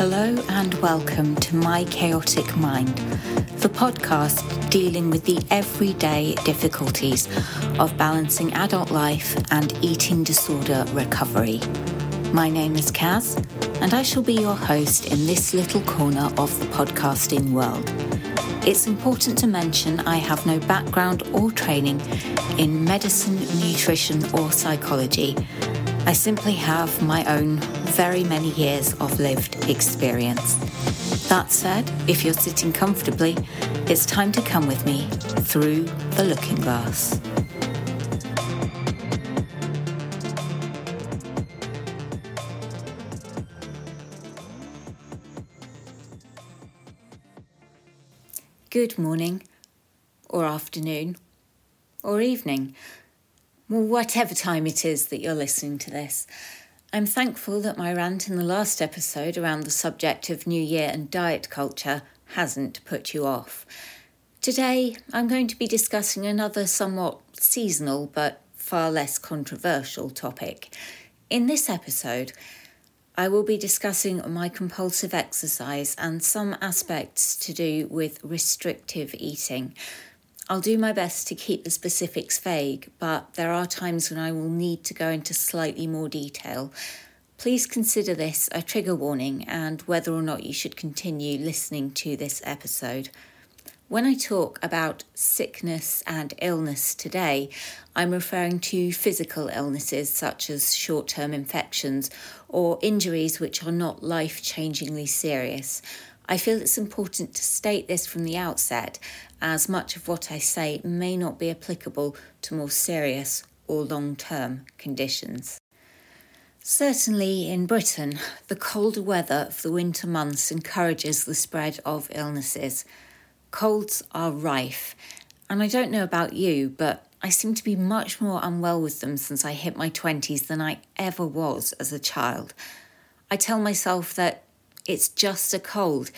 Hello and welcome to My Chaotic Mind, the podcast dealing with the everyday difficulties of balancing adult life and eating disorder recovery. My name is Caz, and I shall be your host in this little corner of the podcasting world. It's important to mention I have no background or training in medicine, nutrition, or psychology. I simply have my own very many years of lived experience. That said, if you're sitting comfortably, it's time to come with me through the looking glass. Good morning, or afternoon, or evening, or whatever time it is that you're listening to this. I'm thankful that my rant in the last episode around the subject of New Year and diet culture hasn't put you off. Today, I'm going to be discussing another somewhat seasonal but far less controversial topic. In this episode, I will be discussing my compulsive exercise and some aspects to do with restrictive eating. I'll do my best to keep the specifics vague, but there are times when I will need to go into slightly more detail. Please consider this a trigger warning and whether or not you should continue listening to this episode. When I talk about sickness and illness today, I'm referring to physical illnesses such as short term infections or injuries which are not life changingly serious. I feel it's important to state this from the outset, as much of what I say may not be applicable to more serious or long term conditions. Certainly in Britain, the colder weather of the winter months encourages the spread of illnesses. Colds are rife, and I don't know about you, but I seem to be much more unwell with them since I hit my 20s than I ever was as a child. I tell myself that it's just a cold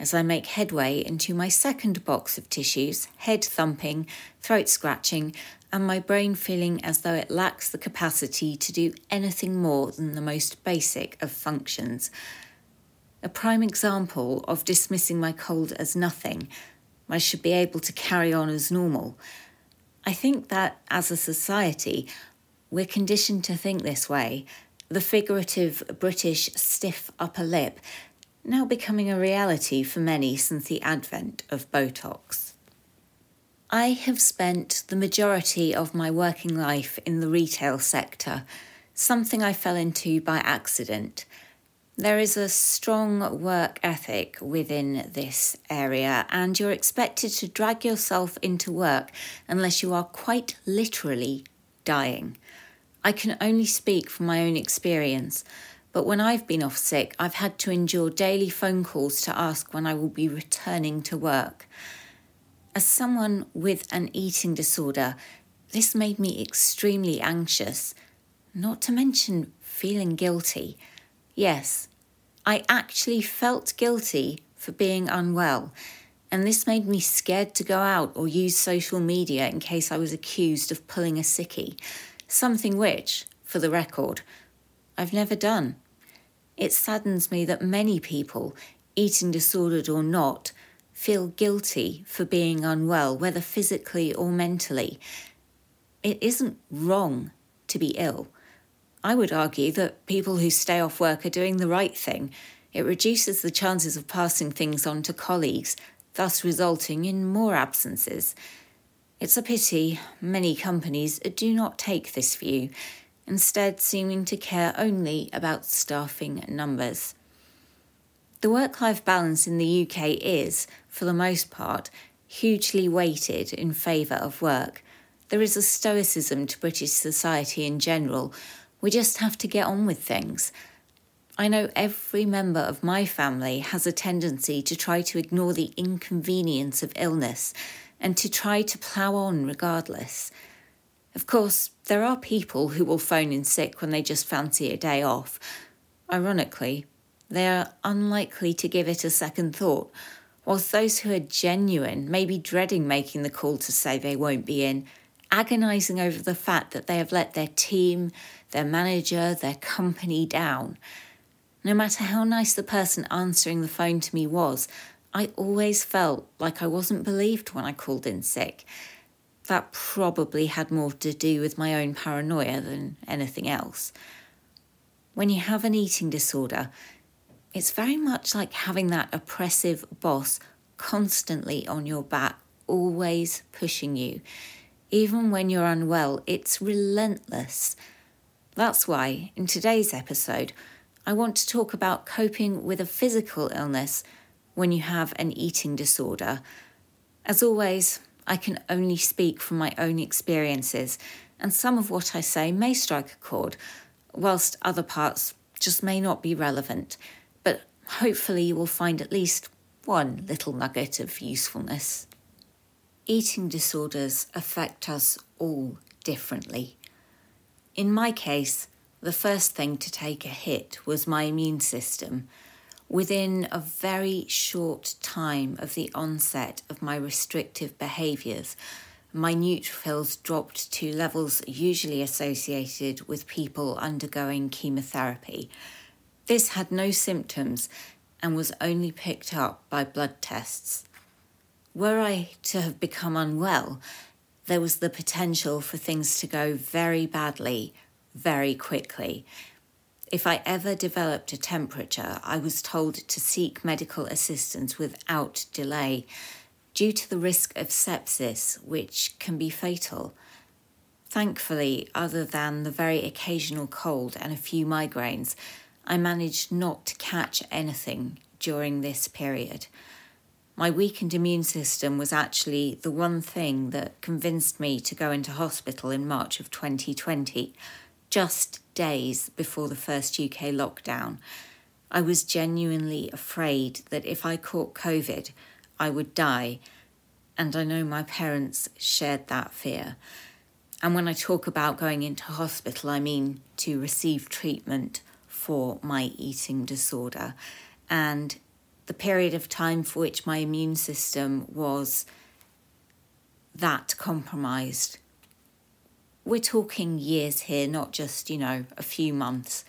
as I make headway into my second box of tissues, head thumping, throat scratching, and my brain feeling as though it lacks the capacity to do anything more than the most basic of functions. A prime example of dismissing my cold as nothing, I should be able to carry on as normal. I think that as a society, we're conditioned to think this way, the figurative British stiff upper lip now becoming a reality for many since the advent of Botox. I have spent the majority of my working life in the retail sector, something I fell into by accident. There is a strong work ethic within this area, and you're expected to drag yourself into work unless you are quite literally dying. I can only speak from my own experience, but when I've been off sick, I've had to endure daily phone calls to ask when I will be returning to work. As someone with an eating disorder, this made me extremely anxious, not to mention feeling guilty. Yes, I actually felt guilty for being unwell, and this made me scared to go out or use social media in case I was accused of pulling a sickie something which, for the record, I've never done. It saddens me that many people, eating disordered or not, feel guilty for being unwell, whether physically or mentally. It isn't wrong to be ill. I would argue that people who stay off work are doing the right thing. It reduces the chances of passing things on to colleagues, thus resulting in more absences. It's a pity many companies do not take this view, instead, seeming to care only about staffing numbers. The work life balance in the UK is, for the most part, hugely weighted in favour of work. There is a stoicism to British society in general. We just have to get on with things. I know every member of my family has a tendency to try to ignore the inconvenience of illness and to try to plough on regardless. Of course, there are people who will phone in sick when they just fancy a day off. Ironically, they are unlikely to give it a second thought, whilst those who are genuine may be dreading making the call to say they won't be in, agonising over the fact that they have let their team, their manager, their company down. No matter how nice the person answering the phone to me was, I always felt like I wasn't believed when I called in sick. That probably had more to do with my own paranoia than anything else. When you have an eating disorder, it's very much like having that oppressive boss constantly on your back, always pushing you. Even when you're unwell, it's relentless. That's why, in today's episode, I want to talk about coping with a physical illness when you have an eating disorder. As always, I can only speak from my own experiences, and some of what I say may strike a chord, whilst other parts just may not be relevant. But hopefully, you will find at least one little nugget of usefulness. Eating disorders affect us all differently. In my case, the first thing to take a hit was my immune system. Within a very short time of the onset of my restrictive behaviours, my neutrophils dropped to levels usually associated with people undergoing chemotherapy. This had no symptoms and was only picked up by blood tests. Were I to have become unwell, there was the potential for things to go very badly very quickly. If I ever developed a temperature, I was told to seek medical assistance without delay due to the risk of sepsis, which can be fatal. Thankfully, other than the very occasional cold and a few migraines, I managed not to catch anything during this period. My weakened immune system was actually the one thing that convinced me to go into hospital in March of 2020, just days before the first UK lockdown. I was genuinely afraid that if I caught COVID, I would die, and I know my parents shared that fear. And when I talk about going into hospital, I mean to receive treatment for my eating disorder. And the period of time for which my immune system was that compromised. We're talking years here, not just, you know, a few months.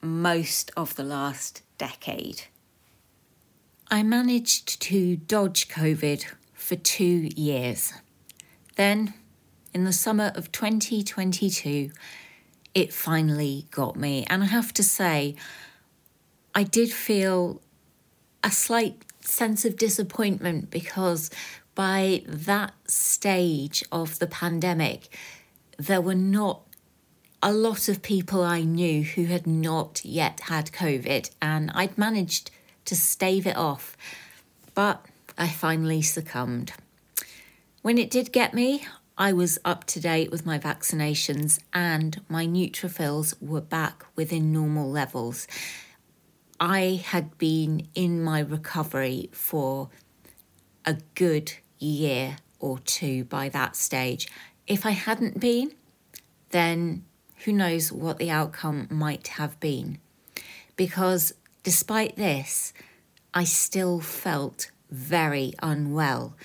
Most of the last decade. I managed to dodge COVID for two years. Then, in the summer of 2022, it finally got me. And I have to say, I did feel a slight sense of disappointment because by that stage of the pandemic, there were not a lot of people I knew who had not yet had COVID, and I'd managed to stave it off, but I finally succumbed. When it did get me, I was up to date with my vaccinations and my neutrophils were back within normal levels. I had been in my recovery for a good year or two by that stage. If I hadn't been, then who knows what the outcome might have been. Because despite this, I still felt very unwell.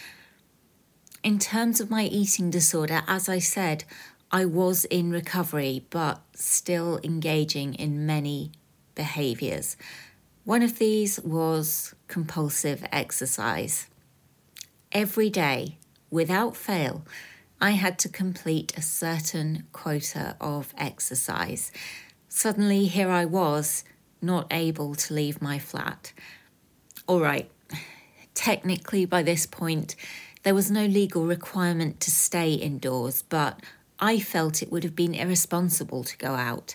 In terms of my eating disorder, as I said, I was in recovery but still engaging in many behaviours. One of these was compulsive exercise. Every day, without fail, I had to complete a certain quota of exercise. Suddenly, here I was, not able to leave my flat. All right, technically, by this point, there was no legal requirement to stay indoors, but I felt it would have been irresponsible to go out.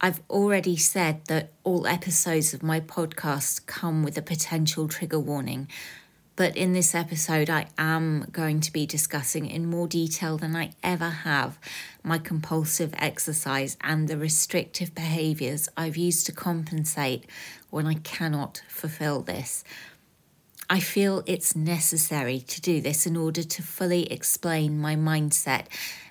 I've already said that all episodes of my podcast come with a potential trigger warning, but in this episode, I am going to be discussing in more detail than I ever have my compulsive exercise and the restrictive behaviours I've used to compensate when I cannot fulfill this. I feel it's necessary to do this in order to fully explain my mindset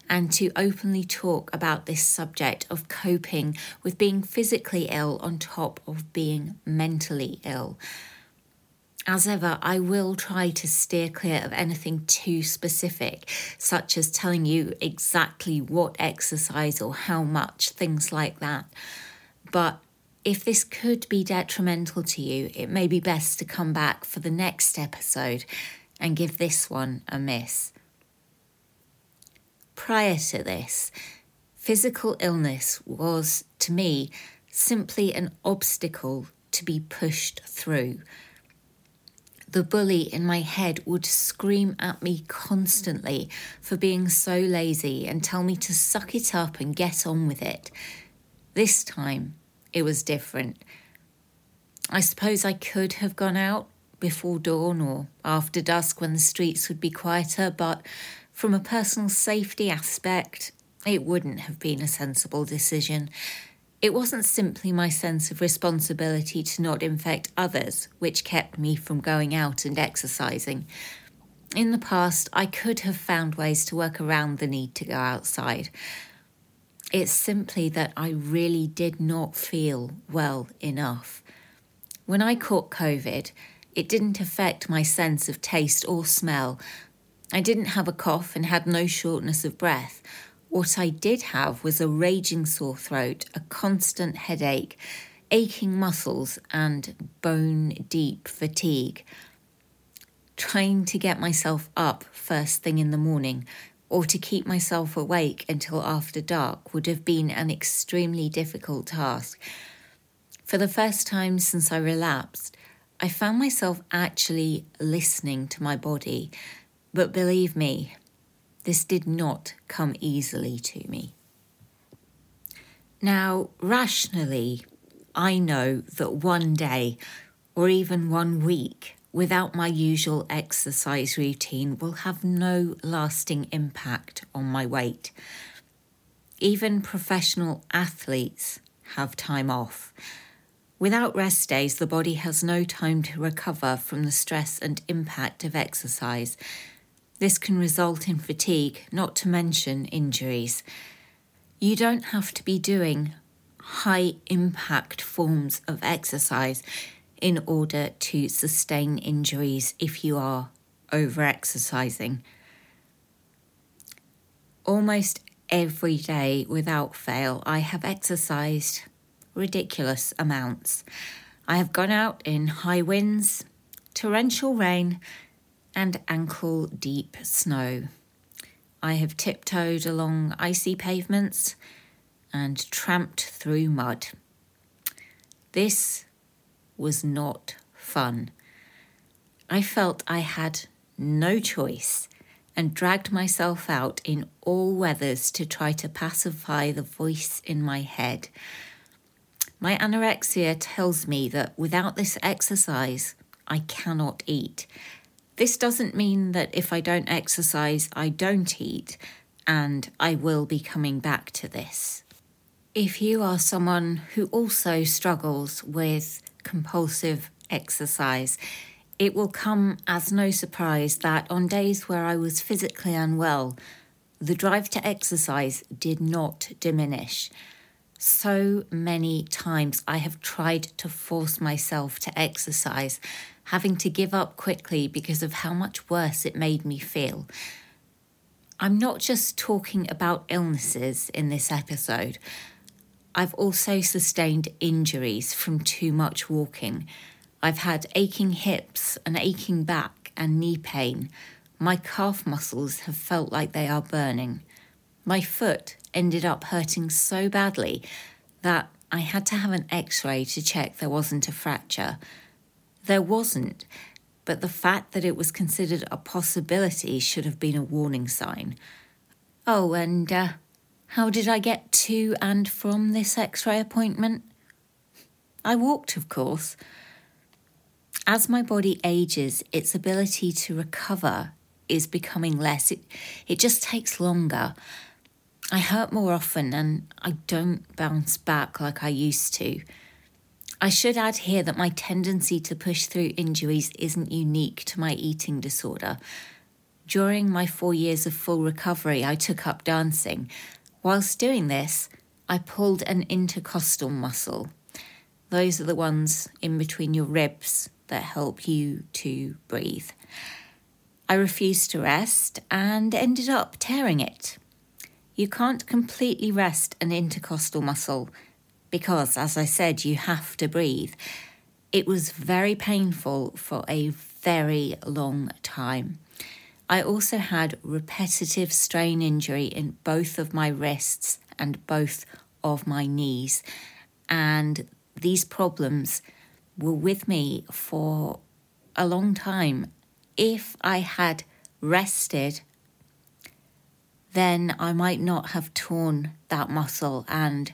and to openly talk about this subject of coping with being physically ill on top of being mentally ill. As ever, I will try to steer clear of anything too specific, such as telling you exactly what exercise or how much, things like that. But if this could be detrimental to you, it may be best to come back for the next episode and give this one a miss. Prior to this, physical illness was, to me, simply an obstacle to be pushed through. The bully in my head would scream at me constantly for being so lazy and tell me to suck it up and get on with it. This time, it was different. I suppose I could have gone out before dawn or after dusk when the streets would be quieter, but from a personal safety aspect, it wouldn't have been a sensible decision. It wasn't simply my sense of responsibility to not infect others which kept me from going out and exercising. In the past, I could have found ways to work around the need to go outside. It's simply that I really did not feel well enough. When I caught COVID, it didn't affect my sense of taste or smell. I didn't have a cough and had no shortness of breath. What I did have was a raging sore throat, a constant headache, aching muscles, and bone deep fatigue. Trying to get myself up first thing in the morning or to keep myself awake until after dark would have been an extremely difficult task. For the first time since I relapsed, I found myself actually listening to my body, but believe me, this did not come easily to me. Now, rationally, I know that one day or even one week without my usual exercise routine will have no lasting impact on my weight. Even professional athletes have time off. Without rest days, the body has no time to recover from the stress and impact of exercise. This can result in fatigue, not to mention injuries. You don't have to be doing high impact forms of exercise in order to sustain injuries if you are over exercising. Almost every day without fail, I have exercised ridiculous amounts. I have gone out in high winds, torrential rain, and ankle deep snow. I have tiptoed along icy pavements and tramped through mud. This was not fun. I felt I had no choice and dragged myself out in all weathers to try to pacify the voice in my head. My anorexia tells me that without this exercise, I cannot eat. This doesn't mean that if I don't exercise, I don't eat, and I will be coming back to this. If you are someone who also struggles with compulsive exercise, it will come as no surprise that on days where I was physically unwell, the drive to exercise did not diminish. So many times I have tried to force myself to exercise, having to give up quickly because of how much worse it made me feel. I'm not just talking about illnesses in this episode. I've also sustained injuries from too much walking. I've had aching hips, an aching back, and knee pain. My calf muscles have felt like they are burning. My foot ended up hurting so badly that I had to have an x ray to check there wasn't a fracture. There wasn't, but the fact that it was considered a possibility should have been a warning sign. Oh, and uh, how did I get to and from this x ray appointment? I walked, of course. As my body ages, its ability to recover is becoming less. It, it just takes longer. I hurt more often and I don't bounce back like I used to. I should add here that my tendency to push through injuries isn't unique to my eating disorder. During my four years of full recovery, I took up dancing, Whilst doing this, I pulled an intercostal muscle. Those are the ones in between your ribs that help you to breathe. I refused to rest and ended up tearing it. You can't completely rest an intercostal muscle because, as I said, you have to breathe. It was very painful for a very long time. I also had repetitive strain injury in both of my wrists and both of my knees. And these problems were with me for a long time. If I had rested, then I might not have torn that muscle. And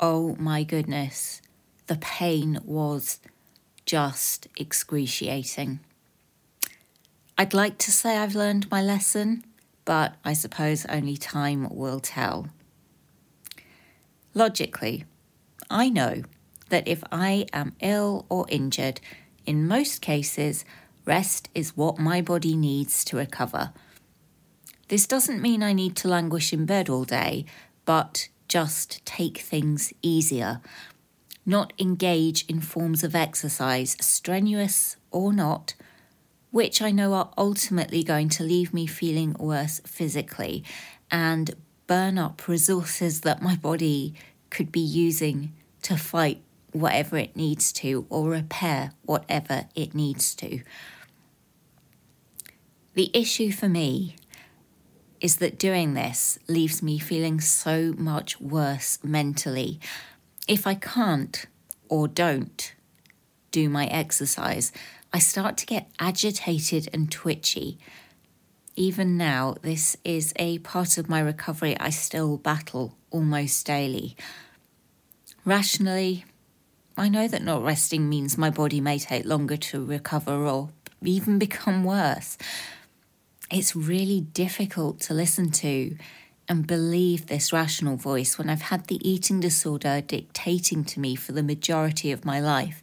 oh my goodness, the pain was just excruciating. I'd like to say I've learned my lesson, but I suppose only time will tell. Logically, I know that if I am ill or injured, in most cases, rest is what my body needs to recover. This doesn't mean I need to languish in bed all day, but just take things easier. Not engage in forms of exercise, strenuous or not, which I know are ultimately going to leave me feeling worse physically and burn up resources that my body could be using to fight whatever it needs to or repair whatever it needs to. The issue for me is that doing this leaves me feeling so much worse mentally. If I can't or don't do my exercise, I start to get agitated and twitchy. Even now, this is a part of my recovery I still battle almost daily. Rationally, I know that not resting means my body may take longer to recover or even become worse. It's really difficult to listen to and believe this rational voice when I've had the eating disorder dictating to me for the majority of my life,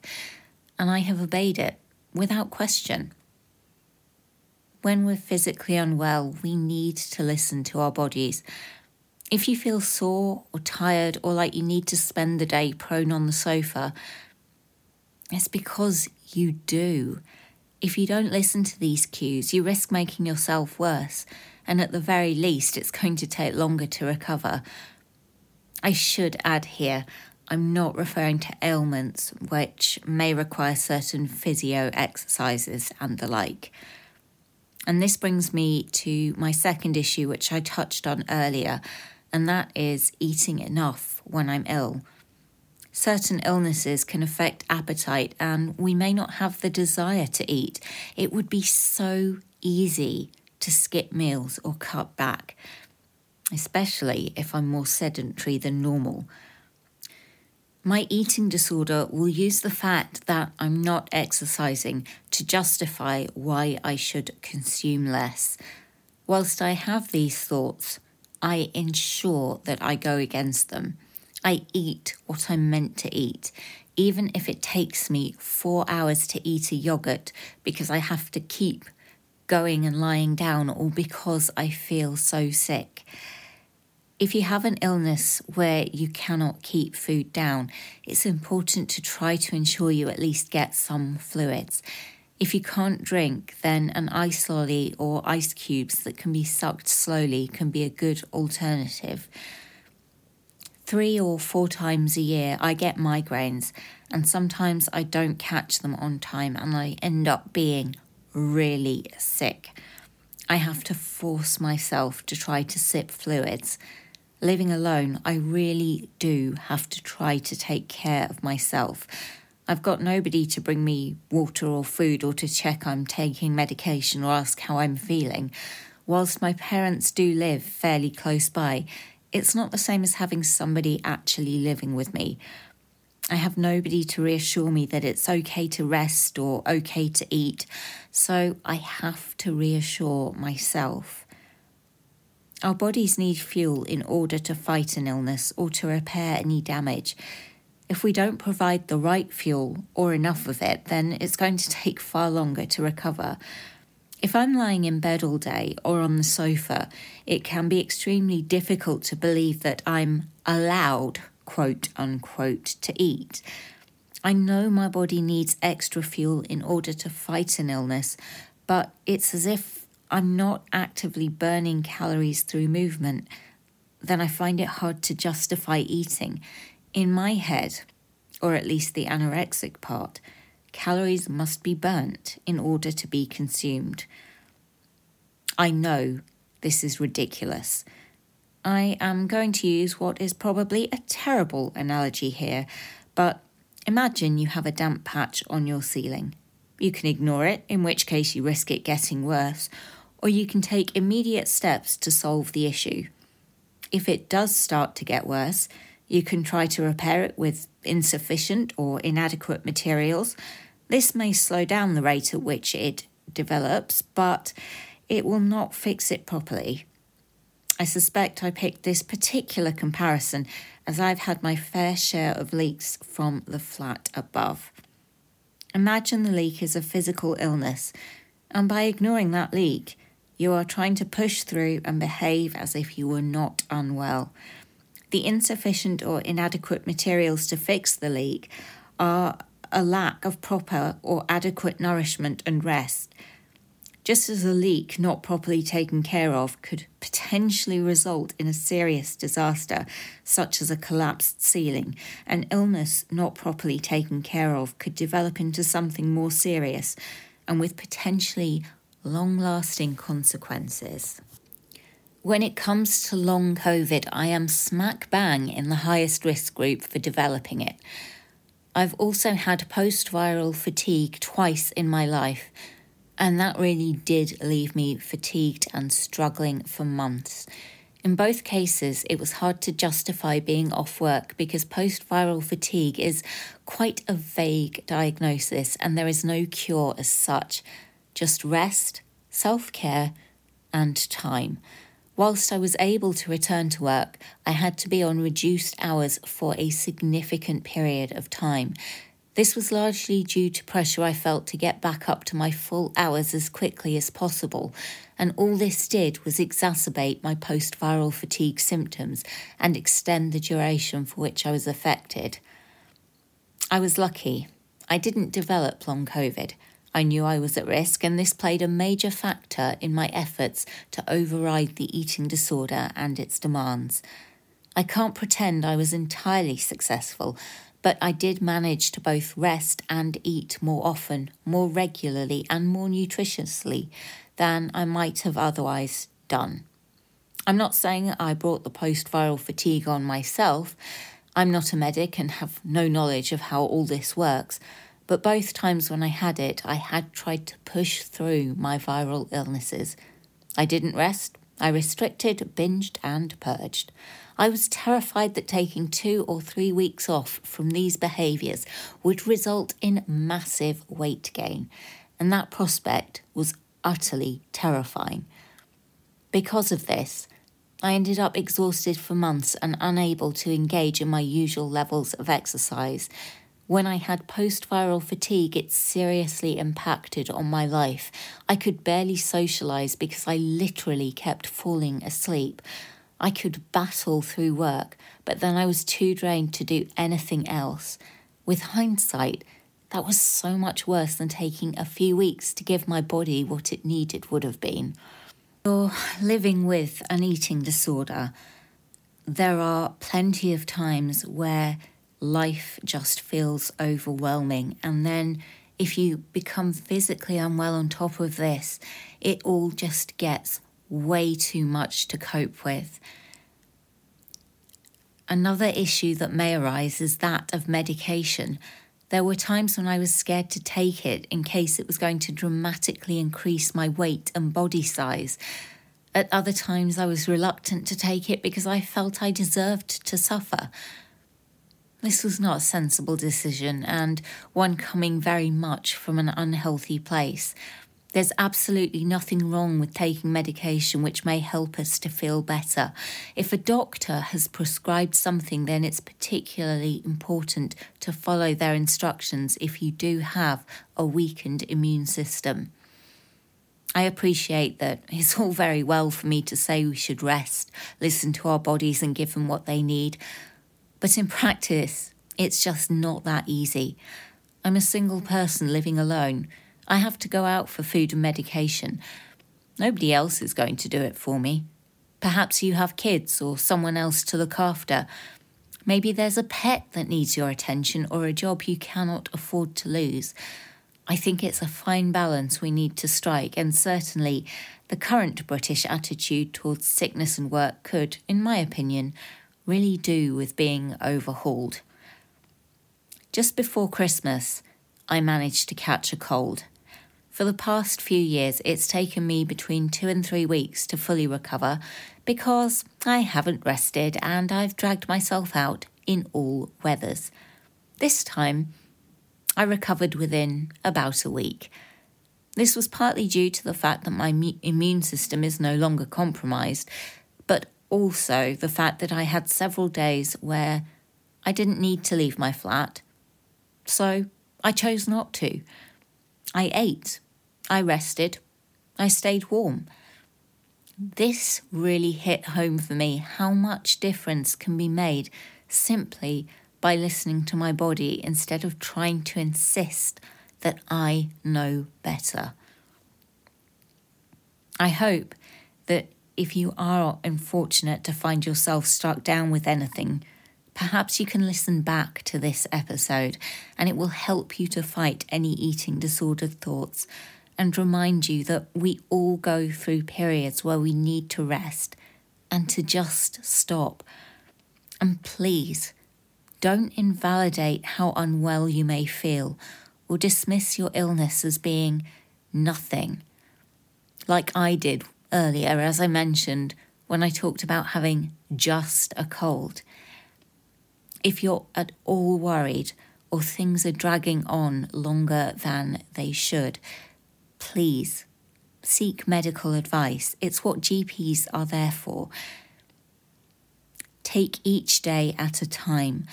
and I have obeyed it without question. When we're physically unwell, we need to listen to our bodies. If you feel sore or tired or like you need to spend the day prone on the sofa, it's because you do. If you don't listen to these cues, you risk making yourself worse, and at the very least, it's going to take longer to recover. I should add here I'm not referring to ailments which may require certain physio exercises and the like. And this brings me to my second issue, which I touched on earlier, and that is eating enough when I'm ill. Certain illnesses can affect appetite, and we may not have the desire to eat. It would be so easy to skip meals or cut back, especially if I'm more sedentary than normal. My eating disorder will use the fact that I'm not exercising to justify why I should consume less. Whilst I have these thoughts, I ensure that I go against them. I eat what I'm meant to eat, even if it takes me four hours to eat a yogurt because I have to keep going and lying down or because I feel so sick. If you have an illness where you cannot keep food down, it's important to try to ensure you at least get some fluids. If you can't drink, then an ice lolly or ice cubes that can be sucked slowly can be a good alternative. Three or four times a year, I get migraines, and sometimes I don't catch them on time and I end up being really sick. I have to force myself to try to sip fluids living alone, I really do have to try to take care of myself. I've got nobody to bring me water or food or to check I'm taking medication or ask how I'm feeling. Whilst my parents do live fairly close by, it's not the same as having somebody actually living with me. I have nobody to reassure me that it's okay to rest or okay to eat, so I have to reassure myself. Our bodies need fuel in order to fight an illness or to repair any damage. If we don't provide the right fuel or enough of it, then it's going to take far longer to recover. If I'm lying in bed all day or on the sofa, it can be extremely difficult to believe that I'm allowed, quote unquote, to eat. I know my body needs extra fuel in order to fight an illness, but it's as if I'm not actively burning calories through movement. Then I find it hard to justify eating. In my head, or at least the anorexic part, calories must be burnt in order to be consumed. I know this is ridiculous. I am going to use what is probably a terrible analogy here, but imagine you have a damp patch on your ceiling. You can ignore it, in which case you risk it getting worse, or you can take immediate steps to solve the issue. If it does start to get worse, you can try to repair it with insufficient or inadequate materials. This may slow down the rate at which it develops, but it will not fix it properly. I suspect I picked this particular comparison as I've had my fair share of leaks from the flat above. Imagine the leak is a physical illness, and by ignoring that leak, you are trying to push through and behave as if you were not unwell. The insufficient or inadequate materials to fix the leak are a lack of proper or adequate nourishment and rest just as a leak not properly taken care of could potentially result in a serious disaster, such as a collapsed ceiling, an illness not properly taken care of could develop into something more serious and with potentially long lasting consequences. When it comes to long COVID, I am smack bang in the highest risk group for developing it. I've also had post viral fatigue twice in my life and that really did leave me fatigued and struggling for months. In both cases, it was hard to justify being off work because post viral fatigue is quite a vague diagnosis and there is no cure as such, just rest, self care, and time. Whilst I was able to return to work, I had to be on reduced hours for a significant period of time, this was largely due to pressure I felt to get back up to my full hours as quickly as possible, and all this did was exacerbate my post viral fatigue symptoms and extend the duration for which I was affected. I was lucky. I didn't develop long COVID. I knew I was at risk, and this played a major factor in my efforts to override the eating disorder and its demands. I can't pretend I was entirely successful, but I did manage to both rest and eat more often, more regularly, and more nutritiously than I might have otherwise done. I'm not saying I brought the post viral fatigue on myself. I'm not a medic and have no knowledge of how all this works, but both times when I had it, I had tried to push through my viral illnesses. I didn't rest, I restricted, binged, and purged. I was terrified that taking two or three weeks off from these behaviours would result in massive weight gain, and that prospect was utterly terrifying. Because of this, I ended up exhausted for months and unable to engage in my usual levels of exercise. When I had post viral fatigue, it seriously impacted on my life. I could barely socialise because I literally kept falling asleep. I could battle through work, but then I was too drained to do anything else. With hindsight, that was so much worse than taking a few weeks to give my body what it needed would have been. Or living with an eating disorder, there are plenty of times where life just feels overwhelming, and then if you become physically unwell on top of this, it all just gets way too much to cope with. Another issue that may arise is that of medication. There were times when I was scared to take it in case it was going to dramatically increase my weight and body size. At other times, I was reluctant to take it because I felt I deserved to suffer. This was not a sensible decision, and one coming very much from an unhealthy place. There's absolutely nothing wrong with taking medication which may help us to feel better. If a doctor has prescribed something, then it's particularly important to follow their instructions if you do have a weakened immune system. I appreciate that it's all very well for me to say we should rest, listen to our bodies, and give them what they need. But in practice, It's just not that easy. I'm a single person living alone. I have to go out for food and medication. Nobody else is going to do it for me. Perhaps you have kids or someone else to look after. Maybe there's a pet that needs your attention or a job you cannot afford to lose. I think it's a fine balance we need to strike, and certainly the current British attitude towards sickness and work could, in my opinion, really do with being overhauled. Just before Christmas, I managed to catch a cold. For the past few years, it's taken me between two and three weeks to fully recover because I haven't rested and I've dragged myself out in all weathers. This time, I recovered within about a week. This was partly due to the fact that my immune system is no longer compromised, also the fact that I had several days where I didn't need to leave my flat. So I chose not to. I ate I rested. I stayed warm. This really hit home for me how much difference can be made simply by listening to my body instead of trying to insist that I know better. I hope that if you are unfortunate to find yourself struck down with anything, perhaps you can listen back to this episode and it will help you to fight any eating disordered thoughts and remind you that we all go through periods where we need to rest and to just stop. And please, don't invalidate how unwell you may feel or dismiss your illness as being nothing. Like I did earlier, as I mentioned, when I talked about having just a cold. If you're at all worried or things are dragging on longer than they should, please seek medical advice. It's what GPs are there for. Take each day at a time.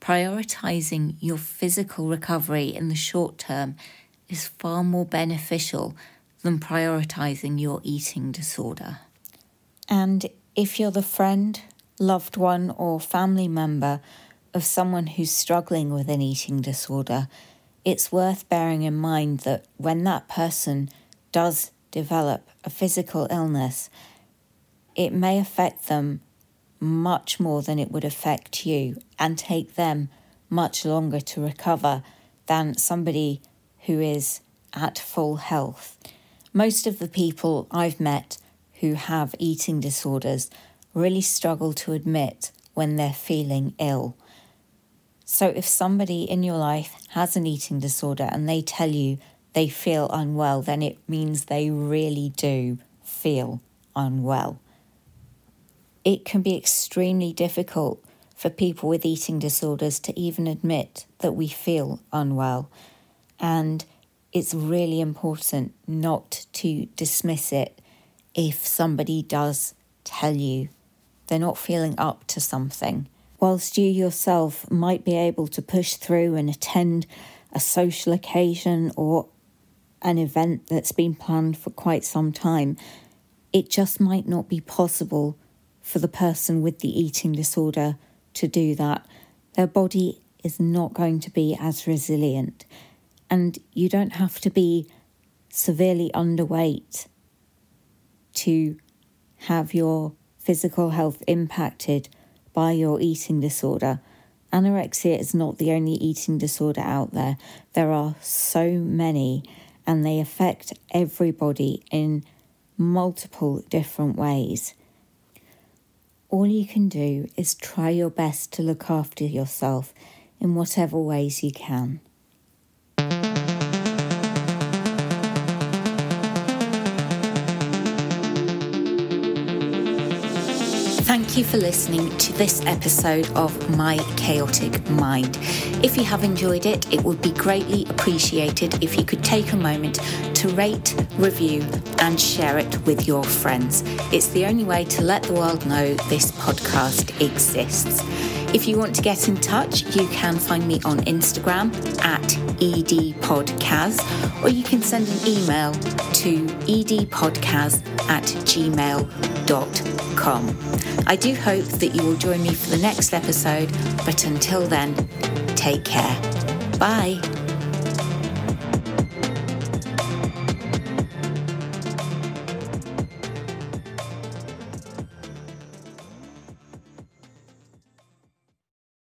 Prioritizing your physical recovery in the short term is far more beneficial than prioritizing your eating disorder. And if you're the friend, loved one, or family member of someone who's struggling with an eating disorder, it's worth bearing in mind that when that person does develop a physical illness, it may affect them much more than it would affect you and take them much longer to recover than somebody who is at full health. Most of the people I've met who have eating disorders really struggle to admit when they're feeling ill. So, if somebody in your life has an eating disorder and they tell you they feel unwell, then it means they really do feel unwell. It can be extremely difficult for people with eating disorders to even admit that we feel unwell. And it's really important not to dismiss it if somebody does tell you they're not feeling up to something whilst you yourself might be able to push through and attend a social occasion or an event that's been planned for quite some time, it just might not be possible for the person with the eating disorder to do that. Their body is not going to be as resilient, and you don't have to be severely underweight to have your physical health impacted by your eating disorder. Anorexia is not the only eating disorder out there. There are so many, and they affect everybody in multiple different ways. All you can do is try your best to look after yourself in whatever ways you can. Thank you for listening to this episode of My Chaotic Mind. If you have enjoyed it, it would be greatly appreciated if you could take a moment to rate, review, and share it with your friends. It's the only way to let the world know this podcast exists. If you want to get in touch, you can find me on Instagram at edpodcaz, or you can send an email to edpodcaz at gmail.com. I do hope that you will join me for the next episode, but until then, take care. Bye.